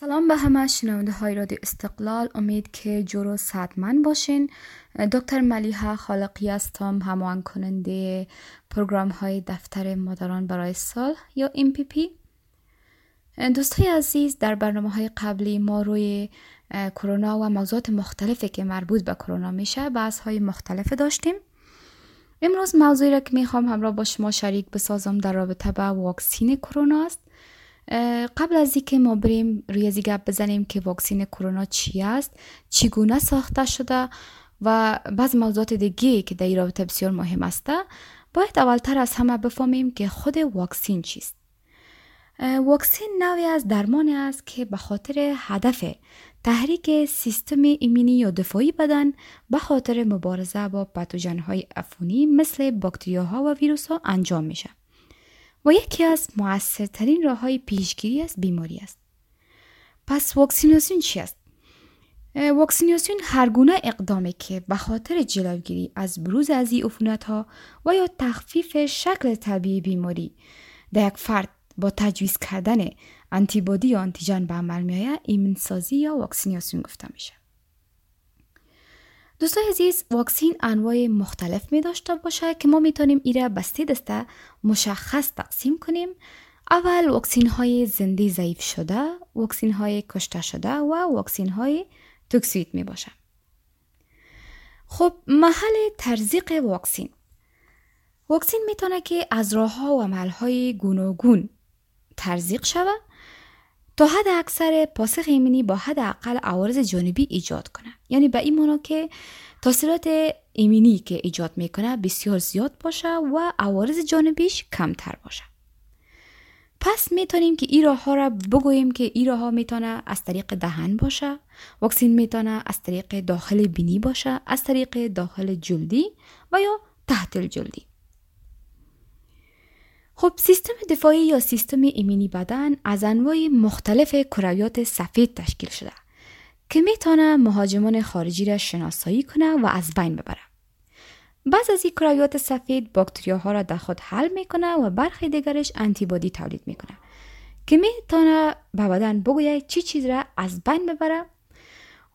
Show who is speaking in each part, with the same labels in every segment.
Speaker 1: سلام به همه شنونده های رادیو استقلال امید که جورو صحتمند باشین دکتر ملیحه خالقی هستم همان کننده پروگرام های دفتر مادران برای سال یا پی دوستای عزیز در برنامه های قبلی ما روی کرونا و موضوعات مختلفی که مربوط به کرونا میشه بحث های مختلف داشتیم امروز موضوعی را که می‌خوام همراه با شما شریک بسازم در رابطه با واکسین کرونا قبل از اینکه ما بریم روی گپ بزنیم که واکسین کرونا چی است چگونه ساخته شده و بعض موضوعات دیگه که در این رابطه بسیار مهم است باید اولتر از همه بفهمیم که خود واکسین چیست. واکسین نوعی از درمانی است که به خاطر هدف تحریک سیستم ایمنی یا دفاعی بدن به خاطر مبارزه با پتوژن های افونی مثل باکتریاها و ویروس ها انجام میشه. و یکی از موثرترین راه های پیشگیری از بیماری است. پس واکسیناسیون چی است؟ واکسیناسیون هر گونه اقدامی که به خاطر جلوگیری از بروز از عفونت ها و یا تخفیف شکل طبیعی بیماری در یک فرد با تجویز کردن انتیبادی یا آنتیژن به عمل میآید ایمنسازی یا واکسیناسیون گفته میشه. دوستای عزیز واکسین انواع مختلف می داشته باشه که ما می‌تونیم ایره بسته دسته مشخص تقسیم کنیم. اول واکسین های زنده ضعیف شده واکسین های کشته شده و واکسین های توکسید می باشه خب محل ترزیق واکسین. واکسین می‌تونه که از راه ها و عمل های گوناگون ترزیق شود تا حد اکثر پاسخ ایمنی با حد اقل عوارض جانبی ایجاد کنه. یعنی به این معنی که تاثیرات ایمنی که ایجاد می‌کنه بسیار زیاد باشه و عوارض جانبیش کمتر باشه. پس می‌تونیم که این راه ها را بگوییم که این راه ها می‌تونه از طریق دهن باشه واکسین می‌تونه از طریق داخل بینی باشه از طریق داخل جلدی و یا تحت الجلدی خب سیستم دفاعی یا سیستم ایمنی بدن از انواع مختلف کرویات سفید تشکیل شده که می‌تونه مهاجمان خارجی را شناسایی کنه و از بین ببره. بعض از این کرویات سفید باکتریاها را در خود حل می‌کنه و برخی دیگرش انتیبادی تولید می‌کنه که می‌تونه به بدن بگوید چی چیز را از بین ببره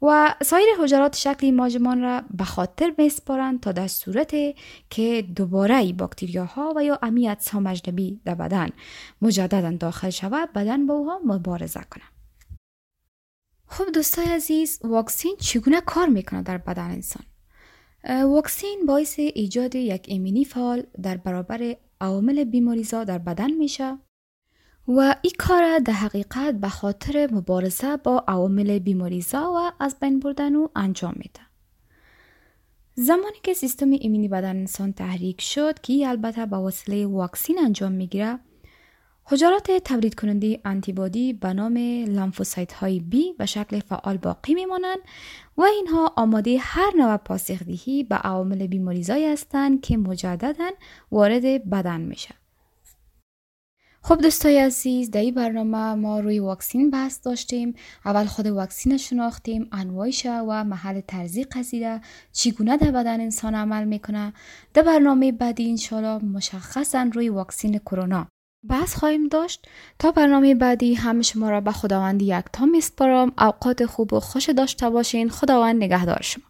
Speaker 1: و سایر حجرات شکلی ماجمان را به خاطر میسپارند تا در صورت که دوباره باکتریاها و یا امیت ها در بدن مجددا داخل شود بدن با اوها مبارزه کنه. خب دوستای عزیز واکسین چگونه کار می‌کنه در بدن انسان؟ واکسین باعث ایجاد یک ایمنی فعال در برابر عوامل بیماریزا در بدن میشه. و این کار در حقیقت به خاطر مبارزه با عوامل بیماریزا و از بین بردن او انجام میده. زمانی که سیستم ایمنی بدن انسان تحریک شد که البته با وسیله واکسین انجام می‌گیره حجرات تولید کننده انتیبادی به نام لامفوسایت های بی به شکل فعال باقی میمانند و اینها آماده هر نوع پاسخدهی به عوامل بیماریزایی هستند که مجددا وارد بدن میشه. خب دوستای عزیز در این برنامه ما روی واکسین بحث داشتیم. اول خود واکسین شناختیم انواعش و محل ترزیق قضیه چگونه در بدن انسان عمل می‌کنه. در برنامه بعدی انشالله مشخصا روی واکسین کرونا بحث خواهیم داشت. تا برنامه بعدی همه شما را به خداوند یک تا میسپارم. اوقات خوب و خوش داشته باشین. خداوند نگهدار شما.